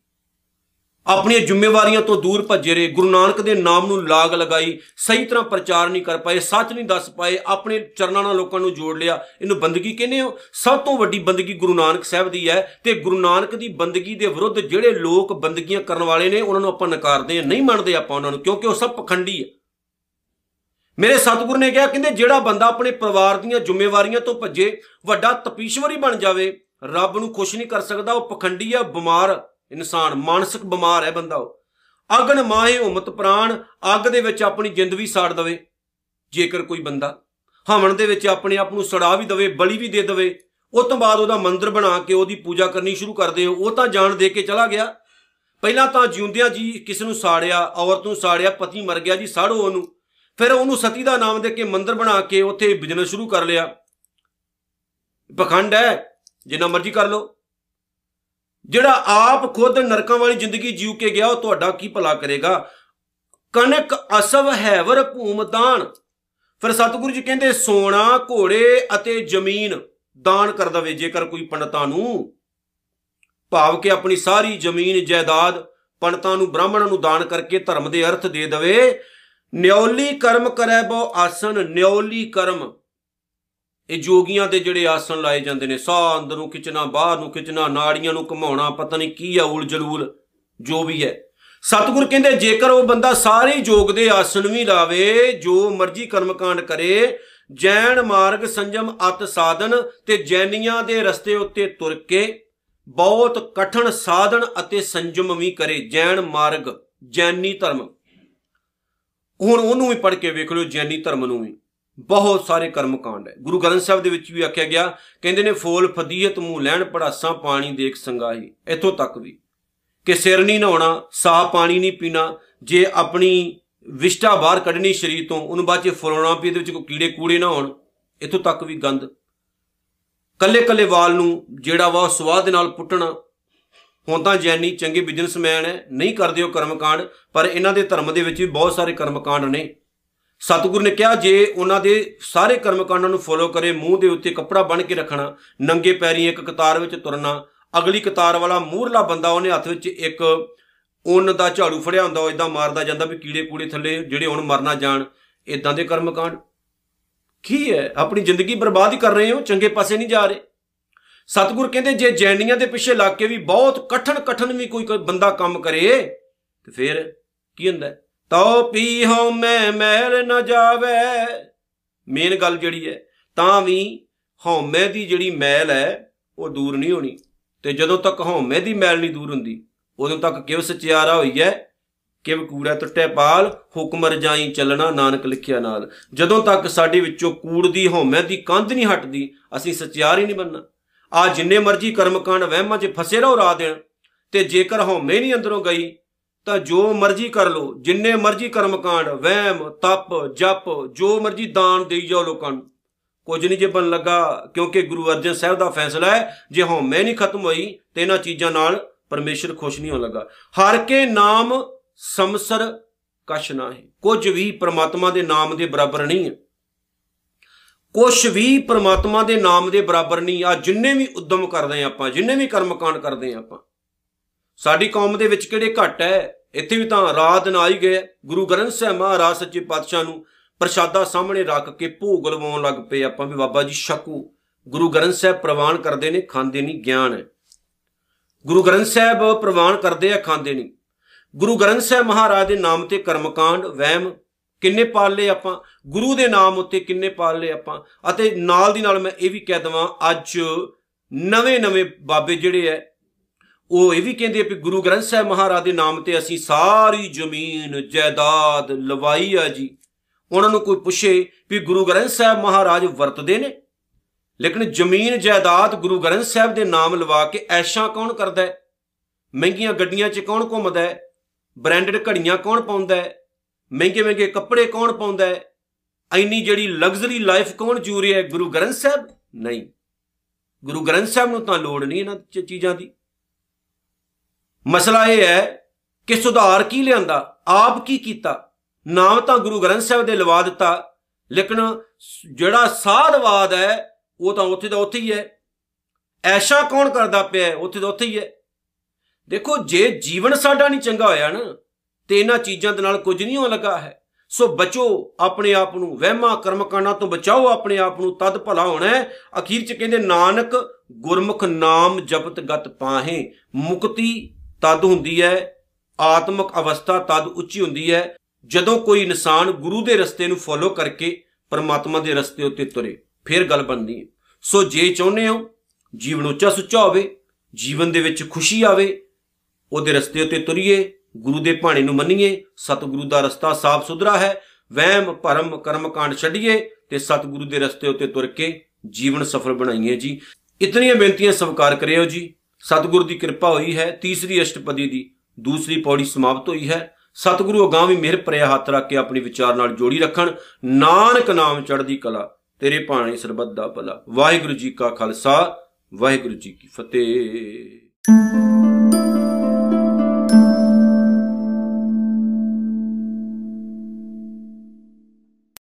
ਆਪਣੀਆਂ ਜ਼ਿੰਮੇਵਾਰੀਆਂ ਤੋਂ ਦੂਰ ਭੱਜੇ ਰਹੇ, ਗੁਰੂ ਨਾਨਕ ਦੇ ਨਾਮ ਨੂੰ ਲਾਗ ਲਗਾਈ, ਸਹੀ ਤਰ੍ਹਾਂ ਪ੍ਰਚਾਰ ਨਹੀਂ ਕਰ ਪਾਏ, ਸੱਚ ਨਹੀਂ ਦੱਸ ਪਾਏ, ਆਪਣੇ ਚਰਨਾਂ ਨਾਲ ਲੋਕਾਂ ਨੂੰ ਜੋੜ ਲਿਆ। ਇਹਨੂੰ ਬੰਦਗੀ ਕਹਿੰਦੇ ਹੋ? ਸਭ ਤੋਂ ਵੱਡੀ ਬੰਦਗੀ ਗੁਰੂ ਨਾਨਕ ਸਾਹਿਬ ਦੀ ਹੈ ਤੇ ਗੁਰੂ ਨਾਨਕ ਦੀ ਬੰਦਗੀ ਦੇ ਵਿਰੁੱਧ ਜਿਹੜੇ ਲੋਕ ਬੰਦਗੀਆਂ ਕਰਨ ਵਾਲੇ ਨੇ, ਉਹਨਾਂ ਨੂੰ ਆਪਾਂ ਨਕਾਰਦੇ ਹਾਂ, ਨਹੀਂ ਮੰਨਦੇ ਆਪਾਂ ਉਹਨਾਂ ਨੂੰ, ਕਿਉਂਕਿ ਉਹ ਸਭ ਪਖੰਡੀ ਹੈ। ਮੇਰੇ ਸਤਿਗੁਰ ਨੇ ਕਿਹਾ, ਕਹਿੰਦੇ ਜਿਹੜਾ ਬੰਦਾ ਆਪਣੇ ਪਰਿਵਾਰ ਦੀਆਂ ਜ਼ਿੰਮੇਵਾਰੀਆਂ ਤੋਂ ਭੱਜੇ, ਵੱਡਾ ਤਪੀਸ਼ਵਰੀ ਬਣ ਜਾਵੇ, ਰੱਬ ਨੂੰ ਖੁਸ਼ ਨਹੀਂ ਕਰ ਸਕਦਾ, ਉਹ ਪਖੰਡੀ ਹੈ ਬਿਮਾਰ ਇਨਸਾਨ, ਮਾਨਸਿਕ ਬਿਮਾਰ ਹੈ ਬੰਦਾ ਉਹ। ਅਗਨ ਮਾਹੇ ਉਮਤ ਪ੍ਰਾਣ, ਅੱਗ ਦੇ ਵਿੱਚ ਆਪਣੀ ਜਿੰਦ ਵੀ ਸਾੜ ਦਵੇ, ਜੇਕਰ ਕੋਈ ਬੰਦਾ ਹਵਨ ਦੇ ਵਿੱਚ ਆਪਣੇ ਆਪ ਨੂੰ ਸੜਾ ਵੀ ਦਵੇ, ਬਲੀ ਵੀ ਦੇ ਦਵੇ ਉਸ ਤੋਂ ਬਾਅਦ ਉਹਦਾ ਮੰਦਿਰ ਬਣਾ ਕੇ ਉਹਦੀ ਪੂਜਾ ਕਰਨੀ ਸ਼ੁਰੂ ਕਰਦੇ ਹੋ ਉਹ ਤਾਂ ਜਾਣ ਦੇ ਕੇ ਚਲਾ ਗਿਆ। ਪਹਿਲਾਂ ਤਾਂ ਜਿਉਂਦਿਆਂ ਜੀ ਕਿਸ ਨੂੰ ਸਾੜਿਆ, ਔਰਤ ਨੂੰ ਸਾੜਿਆ, ਪਤੀ ਮਰ ਗਿਆ ਜੀ, ਸਾੜੋ ਉਹਨੂੰ। ਫਿਰ ਉਹਨੂੰ ਸਤੀ ਦਾ ਨਾਮ ਦੇ ਕੇ ਮੰਦਿਰ ਬਣਾ ਕੇ ਉੱਥੇ ਬਿਜ਼ਨਸ ਸ਼ੁਰੂ ਕਰ ਲਿਆ। ਪਖੰਡ ਹੈ, ਜਿੰਨਾ ਮਰਜ਼ੀ ਕਰ ਲਓ। ਜਿਹੜਾ ਆਪ ਖੁਦ ਨਰਕਾਂ ਵਾਲੀ ਜ਼ਿੰਦਗੀ ਜੀਉ ਕੇ ਗਿਆ, ਉਹ ਤੁਹਾਡਾ ਕੀ ਭਲਾ ਕਰੇਗਾ? ਕਨਕ ਅਸਵ ਹੈਵਰ ਭੂਮਦਾਨ ਫਿਰ ਸਤਿਗੁਰੂ ਜੀ ਕਹਿੰਦੇ, ਸੋਨਾ, ਘੋੜੇ ਅਤੇ ਜ਼ਮੀਨ ਦਾਨ ਕਰ ਦਵੇ ਜੇਕਰ ਕੋਈ ਪੰਡਤਾਂ ਨੂੰ ਭਾਵ ਕਿ ਆਪਣੀ ਸਾਰੀ ਜ਼ਮੀਨ, ਜਾਇਦਾਦ ਪੰਡਤਾਂ ਨੂੰ, ਬ੍ਰਾਹਮਣਾਂ ਨੂੰ ਦਾਨ ਕਰਕੇ ਧਰਮ ਦੇ ਅਰਥ ਦੇ ਦਵੇ ਨਿਉਲੀ ਕਰਮ ਕਰੈ ਬੋ ਆਸਨ ਨਿਉਲੀ ਕਰਮ। ਇਹ ਜੋਗੀਆਂ ਦੇ ਜਿਹੜੇ ਆਸਣ ਲਾਏ ਜਾਂਦੇ ਨੇ, ਸਾਹ ਅੰਦਰ ਨੂੰ ਖਿੱਚਣਾ, ਬਾਹਰ ਨੂੰ ਖਿੱਚਣਾ, ਨਾੜੀਆਂ ਨੂੰ ਘਮਾਉਣਾ, ਪਤਾ ਨਹੀਂ ਕੀ ਆ ਉਲ ਜਲੂਲ, ਜੋ ਵੀ ਹੈ। ਸਤਿਗੁਰ ਕਹਿੰਦੇ, ਜੇਕਰ ਉਹ ਬੰਦਾ ਸਾਰੇ ਜੋਗ ਦੇ ਆਸਣ ਵੀ ਲਾਵੇ, ਜੋ ਮਰਜ਼ੀ ਕਰਮਕਾਂਡ ਕਰੇ, ਜੈਨ ਮਾਰਗ ਸੰਜਮ ਅਤ ਸਾਧਨ ਤੇ ਜੈਨੀਆਂ ਦੇ ਰਸਤੇ ਉੱਤੇ ਤੁਰ ਕੇ ਬਹੁਤ ਕਠਨ ਸਾਧਨ ਅਤੇ ਸੰਜਮ ਵੀ ਕਰੇ, ਜੈਨ ਮਾਰਗ, ਜੈਨੀ ਧਰਮ। ਹੁਣ ਉਹਨੂੰ ਵੀ ਪੜ੍ਹ ਕੇ ਵੇਖ ਲਓ ਜੈਨੀ ਧਰਮ ਨੂੰ ਵੀ। ਬਹੁਤ ਸਾਰੇ ਕਰਮ ਕਾਂਡ ਹੈ। ਗੁਰੂ ਗ੍ਰੰਥ ਸਾਹਿਬ ਦੇ ਵਿੱਚ ਵੀ ਆਖਿਆ ਗਿਆ, ਕਹਿੰਦੇ ਨੇ, ਫੋਲ ਫਦੀਅਤ ਮੂੰਹ ਲੈਣ, ਪੜਾਸਾਂ ਪਾਣੀ ਦੇਖ ਸੰਗਾਹੀ। ਇੱਥੋਂ ਤੱਕ ਵੀ। ਕਿ ਸਿਰ ਨਹੀਂ ਨਹਾਉਣਾ, ਸਾਹ ਪਾਣੀ ਨਹੀਂ ਪੀਣਾ, ਜੇ ਆਪਣੀ ਵਿਸ਼ਟਾ ਬਾਹਰ ਕੱਢਣੀ ਸਰੀਰ ਤੋਂ, ਉਹਨੂੰ ਬਾਅਦ ਚ ਫੁਲਾਉਣਾ ਵੀ, ਇਹਦੇ ਵਿੱਚ ਕੋਈ ਕੀੜੇ ਕੂੜੇ ਨਾ ਹੋਣ। ਇੱਥੋਂ ਤੱਕ ਵੀ ਗੰਦ ਕੱਲੇ ਕੱਲੇ ਵਾਲ ਨੂੰ ਜਿਹੜਾ ਵਾ ਸਵਾਦ ਦੇ ਨਾਲ ਪੁੱਟਣਾ ਹੁਣ ਤਾਂ ਜੈਨੀ ਚੰਗੇ ਬਿਜ਼ਨਸਮੈਨ ਹੈ, ਨਹੀਂ ਕਰਦੇ ਉਹ ਕਰਮਕਾਂਡ, ਪਰ ਇਹਨਾਂ ਦੇ ਧਰਮ ਦੇ ਵਿੱਚ ਵੀ ਬਹੁਤ ਸਾਰੇ ਕਰਮਕਾਂਡ ਨੇ। ਸਤਿਗੁਰ ਨੇ ਕਿਹਾ, ਜੇ ਉਹਨਾਂ ਦੇ ਸਾਰੇ ਕਰਮਕਾਂਡਾਂ ਨੂੰ ਫੋਲੋ ਕਰੇ, ਮੂੰਹ ਦੇ ਉੱਤੇ ਕੱਪੜਾ ਬਣ ਕੇ ਰੱਖਣਾ, ਨੰਗੇ ਪੈਰੀਂ ਇੱਕ ਕਤਾਰ ਵਿੱਚ ਤੁਰਨਾ, ਅਗਲੀ ਕਤਾਰ ਵਾਲਾ ਮੂਹਰਲਾ ਬੰਦਾ ਉਹਨੇ ਹੱਥ ਵਿੱਚ ਇੱਕ ਉਨ ਦਾ ਝਾੜੂ ਫੜਿਆ ਹੁੰਦਾ, ਉਹ ਇਦਾਂ ਮਾਰਦਾ ਜਾਂਦਾ ਵੀ ਕੀੜੇ ਕੂੜੇ ਥੱਲੇ ਜਿਹੜੇ ਹੁਣ ਮਰਨਾ ਜਾਣ ਇਦਾਂ ਦੇ ਕਰਮਕਾਂਡ। ਕੀ ਹੈ? ਆਪਣੀ ਜ਼ਿੰਦਗੀ ਬਰਬਾਦ ਹੀ ਕਰ ਰਹੇ ਹੋ, ਚੰਗੇ ਪਾਸੇ ਨਹੀਂ ਜਾ ਰਹੇ। ਸਤਿਗੁਰ ਕਹਿੰਦੇ, ਜੇ ਜੈਨੀਆਂ ਦੇ ਪਿੱਛੇ ਲੱਗ ਕੇ ਵੀ ਬਹੁਤ ਕਠਨ ਕਠਨ ਵੀ ਕੋਈ ਕੋਈ ਬੰਦਾ ਕੰਮ ਕਰੇ, ਤੇ ਫਿਰ ਕੀ ਹੁੰਦਾ? ਤੋ ਪੀ ਹੋ ਮੈਂ ਮਹਿਲ ਨਾ ਜਾਵੇ। ਮੇਨ ਗੱਲ ਜਿਹੜੀ ਹੈ, ਤਾਂ ਵੀ ਹਉਮੈ ਦੀ ਜਿਹੜੀ ਮੈਲ ਹੈ, ਉਹ ਦੂਰ ਨਹੀਂ ਹੋਣੀ। ਤੇ ਜਦੋਂ ਤੱਕ ਹਉਮੈ ਦੀ ਮੈਲ ਨਹੀਂ ਦੂਰ ਹੁੰਦੀ, ਉਦੋਂ ਤੱਕ ਕਿਵ ਸਚਿਆਰਾ ਹੋਈ ਹੈ? ਕਿਵ ਕੂੜਾ ਟੁੱਟੇ ਪਾਲ, ਹੁਕਮ ਰਜਾਈ ਚੱਲਣਾ ਨਾਨਕ ਲਿਖਿਆ ਨਾਲ। ਜਦੋਂ ਤੱਕ ਸਾਡੇ ਵਿੱਚੋਂ ਕੂੜ ਦੀ ਹਉਮੈ ਦੀ ਕੰਧ ਨਹੀਂ ਹਟਦੀ, ਅਸੀਂ ਸਚਿਆਰ ਹੀ ਨਹੀਂ ਬੰਨਣਾ ਆ ਜਿੰਨੇ ਮਰਜ਼ੀ ਕਰਮਕਾਂਡ ਵਹਿਮਾਂ 'ਚ ਫਸੇ ਰਹੋ ਰਾਤ ਦਿਨ, ਤੇ ਜੇਕਰ ਹਉਮੈ ਨਹੀਂ ਅੰਦਰੋਂ ਗਈ, ਤਾਂ ਜੋ ਮਰਜ਼ੀ ਕਰ ਲੋ ਜਿੰਨੇ ਮਰਜ਼ੀ ਕਰਮਕਾਂਡ, ਵਹਿਮ, ਤਪ, ਜਪ, ਜੋ ਮਰਜ਼ੀ ਦਾਨ ਦੇਈ ਜਾਓ ਲੋਕਾਂ ਨੂੰ। ਕੁਝ ਨਹੀਂ ਜੇ ਬਣ ਲੱਗਾ, ਕਿਉਂਕਿ ਗੁਰੂ ਅਰਜਨ ਸਾਹਿਬ ਦਾ ਫੈਸਲਾ ਹੈ, ਜੇ ਹਉਮੈ ਨਹੀਂ ਖਤਮ ਹੋਈ, ਤੇ ਇਹਨਾਂ ਚੀਜ਼ਾਂ ਨਾਲ ਪਰਮੇਸ਼ਰ ਖੁਸ਼ ਨਹੀਂ ਹੋਣ ਲੱਗਾ। ਹਰ ਕੇ ਨਾਮ ਸਮਸਰ ਕਛ ਨਾਹੀ, ਕੁਝ ਵੀ ਪ੍ਰਮਾਤਮਾ ਦੇ ਨਾਮ ਦੇ ਬਰਾਬਰ ਨਹੀਂ ਹੈ। ਕੁਝ ਵੀ ਪ੍ਰਮਾਤਮਾ ਦੇ ਨਾਮ ਦੇ ਬਰਾਬਰ ਨਹੀਂ, ਆ ਜਿੰਨੇ ਵੀ ਉਦਮ ਕਰਦੇ ਆ ਆਪਾਂ, ਜਿੰਨੇ ਵੀ ਕਰਮਕਾਂਡ ਕਰਦੇ ਆ ਆਪਾਂ। ਸਾਡੀ ਕੌਮ ਦੇ ਵਿੱਚ ਕਿਹੜੇ ਘਟ ਹੈ? ਇੱਥੇ ਵੀ ਤਾਂ ਰਾਤ ਨਾ ਆਈ ਗਏ। ਗੁਰੂ ਗ੍ਰੰਥ ਸਾਹਿਬ ਮਹਾਰਾਜ ਸੱਚੇ ਪਾਤਸ਼ਾਹ ਨੂੰ ਪ੍ਰਸ਼ਾਦਾ ਸਾਹਮਣੇ ਰੱਖ ਕੇ ਭੋਗ ਲਵਾਉਣ ਲੱਗ ਪਏ ਆਪਾਂ ਵੀ ਬਾਬਾ ਜੀ ਸ਼ਕੂ ਗੁਰੂ ਗ੍ਰੰਥ ਸਾਹਿਬ ਪ੍ਰਵਾਨ ਕਰਦੇ ਨੇ, ਖਾਂਦੇ ਨਹੀਂ, ਗਿਆਨ ਹੈ। ਗੁਰੂ ਗ੍ਰੰਥ ਸਾਹਿਬ ਪ੍ਰਵਾਨ ਕਰਦੇ ਆ, ਖਾਂਦੇ ਨਹੀਂ। ਗੁਰੂ ਗ੍ਰੰਥ ਸਾਹਿਬ ਮਹਾਰਾਜ ਦੇ ਨਾਮ ਤੇ ਕਰਮਕਾਂਡ ਵਹਿਮ ਕਿੰਨੇ ਪਾਲ ਲਏ ਆਪਾਂ? ਗੁਰੂ ਦੇ ਨਾਮ ਉੱਤੇ ਕਿੰਨੇ ਪਾਲ ਲਏ ਆਪਾਂ? ਅਤੇ ਨਾਲ ਦੀ ਨਾਲ ਮੈਂ ਇਹ ਵੀ ਕਹਿ ਦਵਾਂ, ਅੱਜ ਨਵੇਂ-ਨਵੇਂ ਬਾਬੇ ਜਿਹੜੇ ਐ, ਉਹ ਇਹ ਵੀ ਕਹਿੰਦੇ ਆ ਵੀ ਗੁਰੂ ਗ੍ਰੰਥ ਸਾਹਿਬ ਮਹਾਰਾਜ ਦੇ ਨਾਮ ਤੇ ਅਸੀਂ ਸਾਰੀ ਜ਼ਮੀਨ, ਜਾਇਦਾਦ ਲਵਾਈ ਆ ਜੀ। ਉਹਨਾਂ ਨੂੰ ਕੋਈ ਪੁੱਛੇ ਵੀ ਗੁਰੂ ਗ੍ਰੰਥ ਸਾਹਿਬ ਮਹਾਰਾਜ ਵਰਤਦੇ ਨੇ? ਲੇਕਿਨ ਜ਼ਮੀਨ, ਜਾਇਦਾਦ ਗੁਰੂ ਗ੍ਰੰਥ ਸਾਹਿਬ ਦੇ ਨਾਮ ਲਵਾ ਕੇ ਐਸ਼ਾਂ ਕੌਣ ਕਰਦਾ ਹੈ ਮਹਿੰਗੀਆਂ ਗੱਡੀਆਂ 'ਚ ਕੌਣ ਘੁੰਮਦਾ ਹੈ ਬ੍ਰਾਂਡਡ ਘੜੀਆਂ ਕੌਣ ਪਾਉਂਦਾ ਹੈ ਮਹਿੰਗੇ ਮਹਿੰਗੇ ਕੱਪੜੇ ਕੌਣ ਪਾਉਂਦਾ ਹੈ? ਐਨੀ ਜਿਹੜੀ ਲਗਜ਼ਰੀ ਲਾਈਫ ਕੌਣ ਜੂ ਰਿਹਾ ਹੈ? ਗੁਰੂ ਗ੍ਰੰਥ ਸਾਹਿਬ? ਨਹੀਂ। ਗੁਰੂ ਗ੍ਰੰਥ ਸਾਹਿਬ ਨੂੰ ਤਾਂ ਲੋੜ ਨਹੀਂ ਇਹਨਾਂ ਚੀਜ਼ਾਂ ਦੀ। ਮਸਲਾ ਇਹ ਹੈ ਕਿ ਸੁਧਾਰ ਕੀ ਲਿਆਂਦਾ? ਆਪ ਕੀ ਕੀਤਾ? ਨਾਮ ਤਾਂ ਗੁਰੂ ਗ੍ਰੰਥ ਸਾਹਿਬ ਦੇ ਲਵਾ ਦਿੱਤਾ, ਲੇਕਿਨ ਜਿਹੜਾ ਸਾਧਵਾਦ ਹੈ, ਉਹ ਤਾਂ ਉੱਥੇ ਦਾ ਉੱਥੇ ਹੀ ਹੈ। ਐਸ਼ਾ ਕੌਣ ਕਰਦਾ ਪਿਆ ਉੱਥੇ ਦਾ ਉੱਥੇ ਹੀ ਹੈ। ਦੇਖੋ, ਜੇ ਜੀਵਨ ਸਾਡਾ ਨਹੀਂ ਚੰਗਾ ਹੋਇਆ ਨਾ ਤੇ ਇਹਨਾਂ ਚੀਜ਼ਾਂ ਦੇ ਨਾਲ ਕੁਝ ਨਹੀਂ ਹੋਣ ਲੱਗਾ ਹੈ। ਸੋ ਬਚੋ ਆਪਣੇ ਆਪ ਨੂੰ, ਵਹਿਮਾਂ ਕਰਮਕਾਂਡਾਂ ਤੋਂ ਬਚਾਓ ਆਪਣੇ ਆਪ ਨੂੰ, ਤਦ ਭਲਾ ਹੋਣਾ ਹੈ। ਅਖੀਰ ਚ ਕਹਿੰਦੇ, ਨਾਨਕ ਗੁਰਮੁਖ ਨਾਮ ਜਪਤ ਗਤ ਪਾਹੇ। ਮੁਕਤੀ ਤਦ ਹੁੰਦੀ ਹੈ, ਆਤਮਿਕ ਅਵਸਥਾ ਤਦ ਉੱਚੀ ਹੁੰਦੀ ਹੈ, ਜਦੋਂ ਕੋਈ ਇਨਸਾਨ ਗੁਰੂ ਦੇ ਰਸਤੇ ਨੂੰ ਫੋਲੋ ਕਰਕੇ ਪਰਮਾਤਮਾ ਦੇ ਰਸਤੇ ਉੱਤੇ ਤੁਰੇ, ਫਿਰ ਗੱਲ ਬਣਦੀ ਹੈ। ਸੋ ਜੇ ਚਾਹੁੰਦੇ ਹੋ ਜੀਵਨ ਉੱਚਾ ਸੁੱਚਾ ਹੋਵੇ, ਜੀਵਨ ਦੇ ਵਿੱਚ ਖੁਸ਼ੀ ਆਵੇ, ਉਹਦੇ ਰਸਤੇ ਉੱਤੇ ਤੁਰੀਏ ਗੁਰੂ ਦੇ ਭਾਣੇ ਨੂੰ ਮੰਨੀਏ, ਸਤਿਗੁਰੂ ਦਾ ਰਸਤਾ ਸਾਫ਼ ਸੁਧਰਾ ਹੈ, ਵਹਿਮ, ਭਰਮ, ਕਰਮਕਾਂਡ ਛੱਡੀਏ ਤੇ ਸਤਿਗੁਰੂ ਦੇ ਰਸਤੇ ਉੱਤੇ ਤੁਰ ਕੇ ਜੀਵਨ ਸਫਲ ਬਣਾਈਏ ਜੀ। ਇਤਨੀਆਂ ਬੇਨਤੀਆਂ ਸਵਾਰ ਕਰਿਓ ਜੀ। ਸਤਿਗੁਰੂ ਦੀ ਕਿਰਪਾ ਹੋਈ ਹੈ, ਤੀਸਰੀ ਅਸ਼ਟਪਦੀ ਦੀ ਦੂਸਰੀ ਪੌੜੀ ਸਮਾਪਤ ਹੋਈ ਹੈ। ਸਤਿਗੁਰੂ ਅਗਾਂ ਵੀ ਮਿਹਰ ਭਰਿਆ ਹੱਥ ਰੱਖ ਕੇ ਆਪਣੀ ਵਿਚਾਰ ਨਾਲ ਜੋੜੀ ਰੱਖਣ। ਨਾਨਕ ਨਾਮ ਚੜ੍ਹਦੀ ਕਲਾ, ਤੇਰੇ ਭਾਣੇ ਸਰਬੱਤ ਦਾ ਭਲਾ। ਵਾਹਿਗੁਰੂ ਜੀ ਕਾ ਖਾਲਸਾ, ਵਾਹਿਗੁਰੂ ਜੀ ਕੀ ਫਤਿਹ।